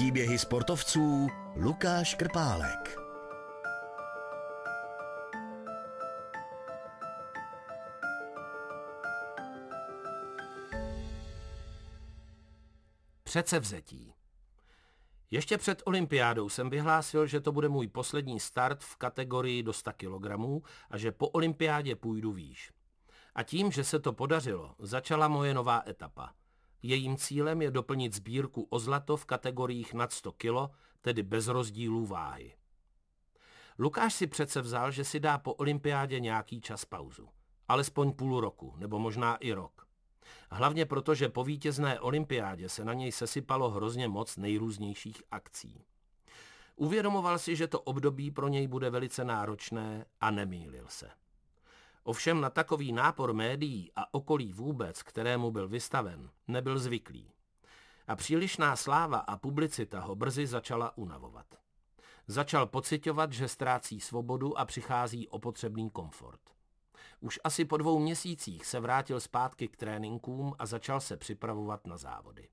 Příběhy sportovců Lukáš Krpálek. Předsevzetí. Ještě před olympiádou jsem vyhlásil, že to bude můj poslední start v kategorii do 100 kg a že po olympiádě půjdu výš. A tím, že se to podařilo, začala moje nová etapa. Jejím cílem je doplnit sbírku o zlato v kategoriích nad 100 kg, tedy bez rozdílů váhy. Lukáš si přece vzal, že si dá po olympiádě nějaký čas pauzu. Alespoň půl roku, nebo možná i rok. Hlavně proto, že po vítězné olympiádě se na něj sesypalo hrozně moc nejrůznějších akcí. Uvědomoval si, že to období pro něj bude velice náročné a nemýlil se. Ovšem na takový nápor médií a okolí vůbec, kterému byl vystaven, nebyl zvyklý. A přílišná sláva a publicita ho brzy začala unavovat. Začal pocitovat, že ztrácí svobodu a přichází o potřebný komfort. Už asi po dvou měsících se vrátil zpátky k tréninkům a začal se připravovat na závody.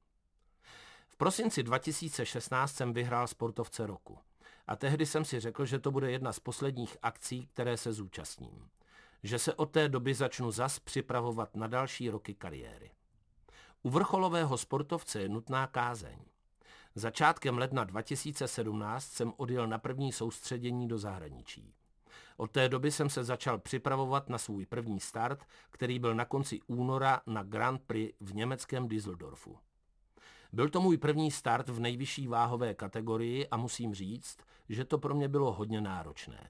V prosinci 2016 jsem vyhrál sportovce roku. A tehdy jsem si řekl, že to bude jedna z posledních akcí, které se zúčastním že se od té doby začnu zas připravovat na další roky kariéry. U vrcholového sportovce je nutná kázeň. Začátkem ledna 2017 jsem odjel na první soustředění do zahraničí. Od té doby jsem se začal připravovat na svůj první start, který byl na konci února na Grand Prix v německém Düsseldorfu. Byl to můj první start v nejvyšší váhové kategorii a musím říct, že to pro mě bylo hodně náročné.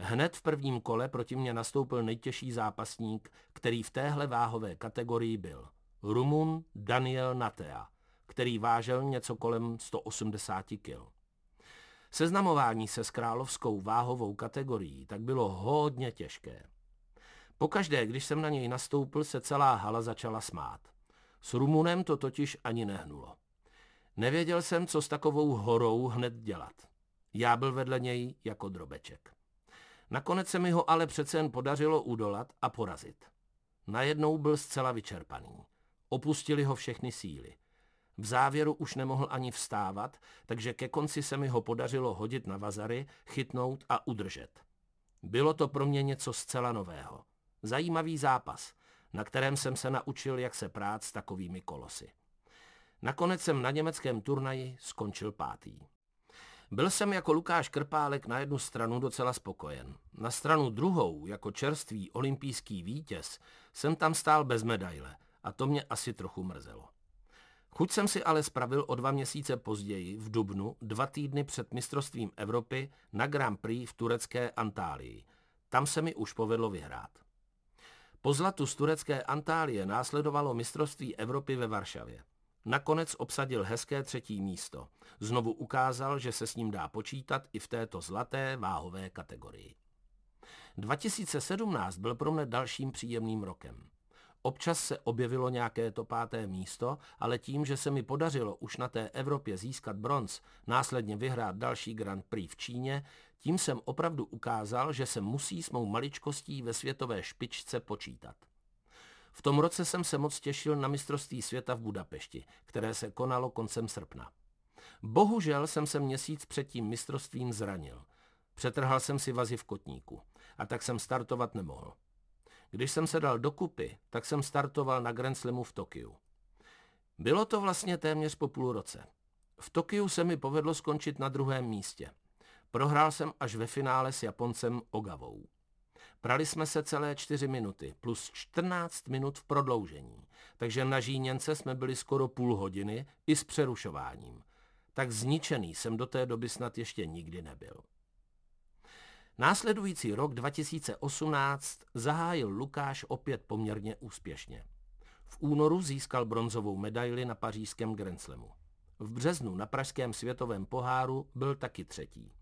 Hned v prvním kole proti mě nastoupil nejtěžší zápasník, který v téhle váhové kategorii byl. Rumun Daniel Natea, který vážel něco kolem 180 kg. Seznamování se s královskou váhovou kategorií tak bylo hodně těžké. Pokaždé, když jsem na něj nastoupil, se celá hala začala smát. S Rumunem to totiž ani nehnulo. Nevěděl jsem, co s takovou horou hned dělat. Já byl vedle něj jako drobeček. Nakonec se mi ho ale přece jen podařilo udolat a porazit. Najednou byl zcela vyčerpaný. Opustili ho všechny síly. V závěru už nemohl ani vstávat, takže ke konci se mi ho podařilo hodit na vazary, chytnout a udržet. Bylo to pro mě něco zcela nového. Zajímavý zápas, na kterém jsem se naučil, jak se prát s takovými kolosy. Nakonec jsem na německém turnaji skončil pátý. Byl jsem jako Lukáš Krpálek na jednu stranu docela spokojen. Na stranu druhou, jako čerstvý olympijský vítěz, jsem tam stál bez medaile a to mě asi trochu mrzelo. Chuť jsem si ale spravil o dva měsíce později, v Dubnu, dva týdny před mistrovstvím Evropy na Grand Prix v turecké Antálii. Tam se mi už povedlo vyhrát. Po zlatu z turecké Antálie následovalo mistrovství Evropy ve Varšavě. Nakonec obsadil hezké třetí místo. Znovu ukázal, že se s ním dá počítat i v této zlaté váhové kategorii. 2017 byl pro mne dalším příjemným rokem. Občas se objevilo nějaké to páté místo, ale tím, že se mi podařilo už na té Evropě získat bronz, následně vyhrát další Grand Prix v Číně, tím jsem opravdu ukázal, že se musí s mou maličkostí ve světové špičce počítat. V tom roce jsem se moc těšil na mistrovství světa v Budapešti, které se konalo koncem srpna. Bohužel jsem se měsíc před tím mistrovstvím zranil. Přetrhal jsem si vazy v kotníku a tak jsem startovat nemohl. Když jsem se dal dokupy, tak jsem startoval na Grand Slamu v Tokiu. Bylo to vlastně téměř po půl roce. V Tokiu se mi povedlo skončit na druhém místě. Prohrál jsem až ve finále s Japoncem Ogavou. Prali jsme se celé čtyři minuty, plus 14 minut v prodloužení, takže na Žíněnce jsme byli skoro půl hodiny i s přerušováním. Tak zničený jsem do té doby snad ještě nikdy nebyl. Následující rok 2018 zahájil Lukáš opět poměrně úspěšně. V únoru získal bronzovou medaili na pařížském Grand Slamu. V březnu na pražském světovém poháru byl taky třetí.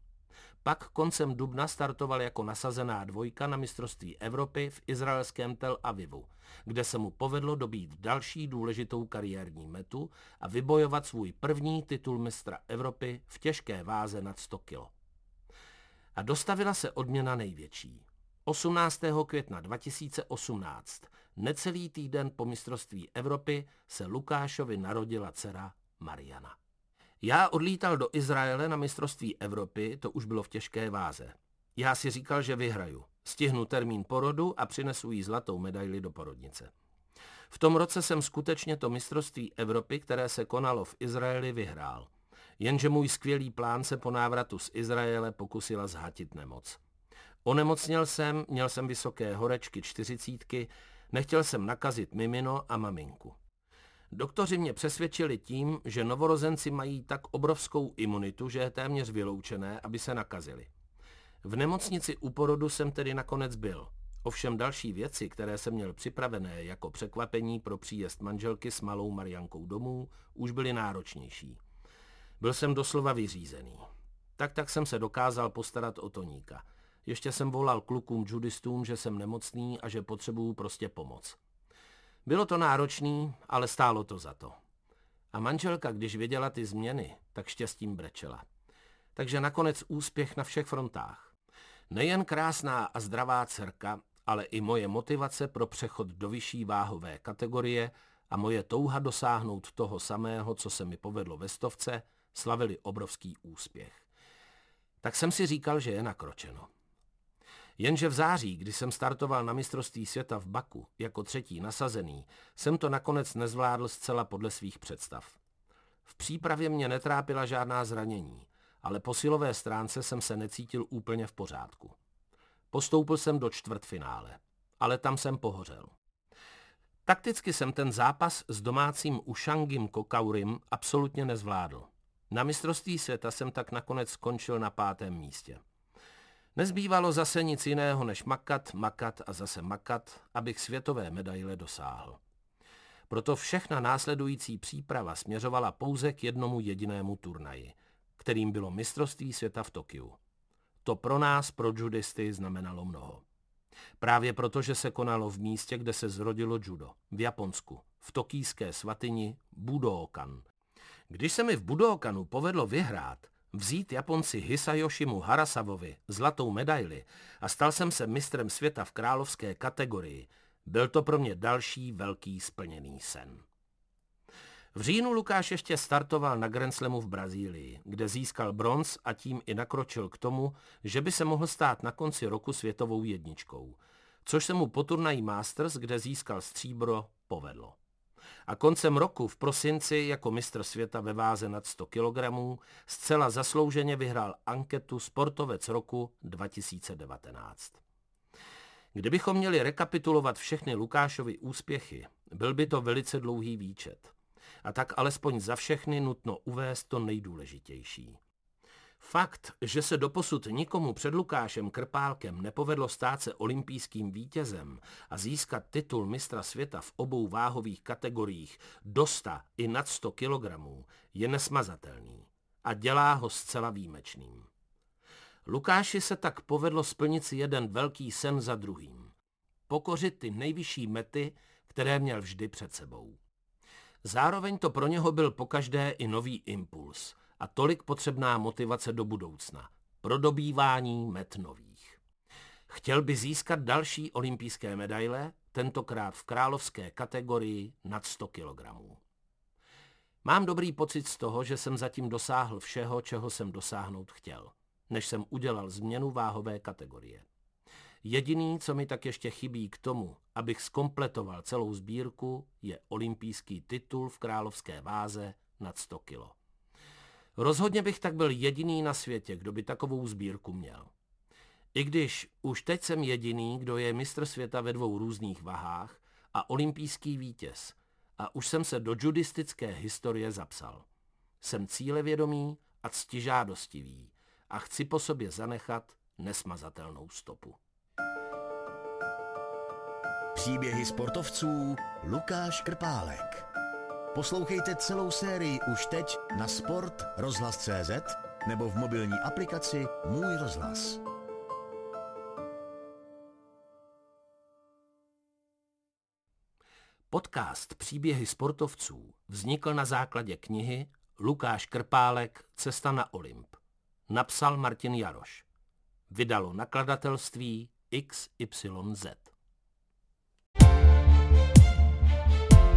Pak koncem dubna startoval jako nasazená dvojka na mistrovství Evropy v izraelském Tel Avivu, kde se mu povedlo dobít další důležitou kariérní metu a vybojovat svůj první titul mistra Evropy v těžké váze nad 100 kg. A dostavila se odměna největší. 18. května 2018, necelý týden po mistrovství Evropy, se Lukášovi narodila dcera Mariana. Já odlítal do Izraele na mistrovství Evropy, to už bylo v těžké váze. Já si říkal, že vyhraju. Stihnu termín porodu a přinesu jí zlatou medaili do porodnice. V tom roce jsem skutečně to mistrovství Evropy, které se konalo v Izraeli, vyhrál. Jenže můj skvělý plán se po návratu z Izraele pokusila zhatit nemoc. Onemocněl jsem, měl jsem vysoké horečky čtyřicítky, nechtěl jsem nakazit mimino a maminku. Doktoři mě přesvědčili tím, že novorozenci mají tak obrovskou imunitu, že je téměř vyloučené, aby se nakazili. V nemocnici u porodu jsem tedy nakonec byl. Ovšem další věci, které jsem měl připravené jako překvapení pro příjezd manželky s malou Mariankou domů, už byly náročnější. Byl jsem doslova vyřízený. Tak tak jsem se dokázal postarat o Toníka. Ještě jsem volal klukům judistům, že jsem nemocný a že potřebuju prostě pomoc. Bylo to náročný, ale stálo to za to. A manželka, když věděla ty změny, tak štěstím brečela. Takže nakonec úspěch na všech frontách. Nejen krásná a zdravá dcerka, ale i moje motivace pro přechod do vyšší váhové kategorie a moje touha dosáhnout toho samého, co se mi povedlo ve stovce, slavili obrovský úspěch. Tak jsem si říkal, že je nakročeno. Jenže v září, kdy jsem startoval na mistrovství světa v Baku jako třetí nasazený, jsem to nakonec nezvládl zcela podle svých představ. V přípravě mě netrápila žádná zranění, ale po silové stránce jsem se necítil úplně v pořádku. Postoupil jsem do čtvrtfinále, ale tam jsem pohořel. Takticky jsem ten zápas s domácím Ušangim Kokaurim absolutně nezvládl. Na mistrovství světa jsem tak nakonec skončil na pátém místě. Nezbývalo zase nic jiného než makat, makat a zase makat, abych světové medaile dosáhl. Proto všechna následující příprava směřovala pouze k jednomu jedinému turnaji, kterým bylo mistrovství světa v Tokiu. To pro nás, pro judisty, znamenalo mnoho. Právě proto, že se konalo v místě, kde se zrodilo judo, v Japonsku, v tokijské svatyni Budookan. Když se mi v Budookanu povedlo vyhrát, vzít Japonci Hisayoshimu Harasavovi zlatou medaili a stal jsem se mistrem světa v královské kategorii, byl to pro mě další velký splněný sen. V říjnu Lukáš ještě startoval na Grand Slamu v Brazílii, kde získal bronz a tím i nakročil k tomu, že by se mohl stát na konci roku světovou jedničkou, což se mu po turnají Masters, kde získal stříbro, povedlo. A koncem roku v prosinci jako mistr světa ve váze nad 100 kg zcela zaslouženě vyhrál anketu Sportovec roku 2019. Kdybychom měli rekapitulovat všechny Lukášovy úspěchy, byl by to velice dlouhý výčet a tak alespoň za všechny nutno uvést to nejdůležitější. Fakt, že se doposud nikomu před Lukášem Krpálkem nepovedlo stát se olympijským vítězem a získat titul mistra světa v obou váhových kategoriích do 100 i nad 100 kg, je nesmazatelný a dělá ho zcela výjimečným. Lukáši se tak povedlo splnit si jeden velký sen za druhým. Pokořit ty nejvyšší mety, které měl vždy před sebou. Zároveň to pro něho byl pokaždé i nový impuls a tolik potřebná motivace do budoucna, pro dobývání met nových. Chtěl by získat další olympijské medaile, tentokrát v královské kategorii nad 100 kg. Mám dobrý pocit z toho, že jsem zatím dosáhl všeho, čeho jsem dosáhnout chtěl, než jsem udělal změnu váhové kategorie. Jediný, co mi tak ještě chybí k tomu, abych skompletoval celou sbírku, je olympijský titul v královské váze nad 100 kilo. Rozhodně bych tak byl jediný na světě, kdo by takovou sbírku měl. I když už teď jsem jediný, kdo je mistr světa ve dvou různých vahách a olympijský vítěz a už jsem se do judistické historie zapsal. Jsem cílevědomý a ctižádostivý a chci po sobě zanechat nesmazatelnou stopu. Příběhy sportovců Lukáš Krpálek. Poslouchejte celou sérii už teď na sport rozhlas.cz nebo v mobilní aplikaci Můj rozhlas. Podcast Příběhy sportovců vznikl na základě knihy Lukáš Krpálek Cesta na Olymp. Napsal Martin Jaroš. Vydalo nakladatelství XYZ.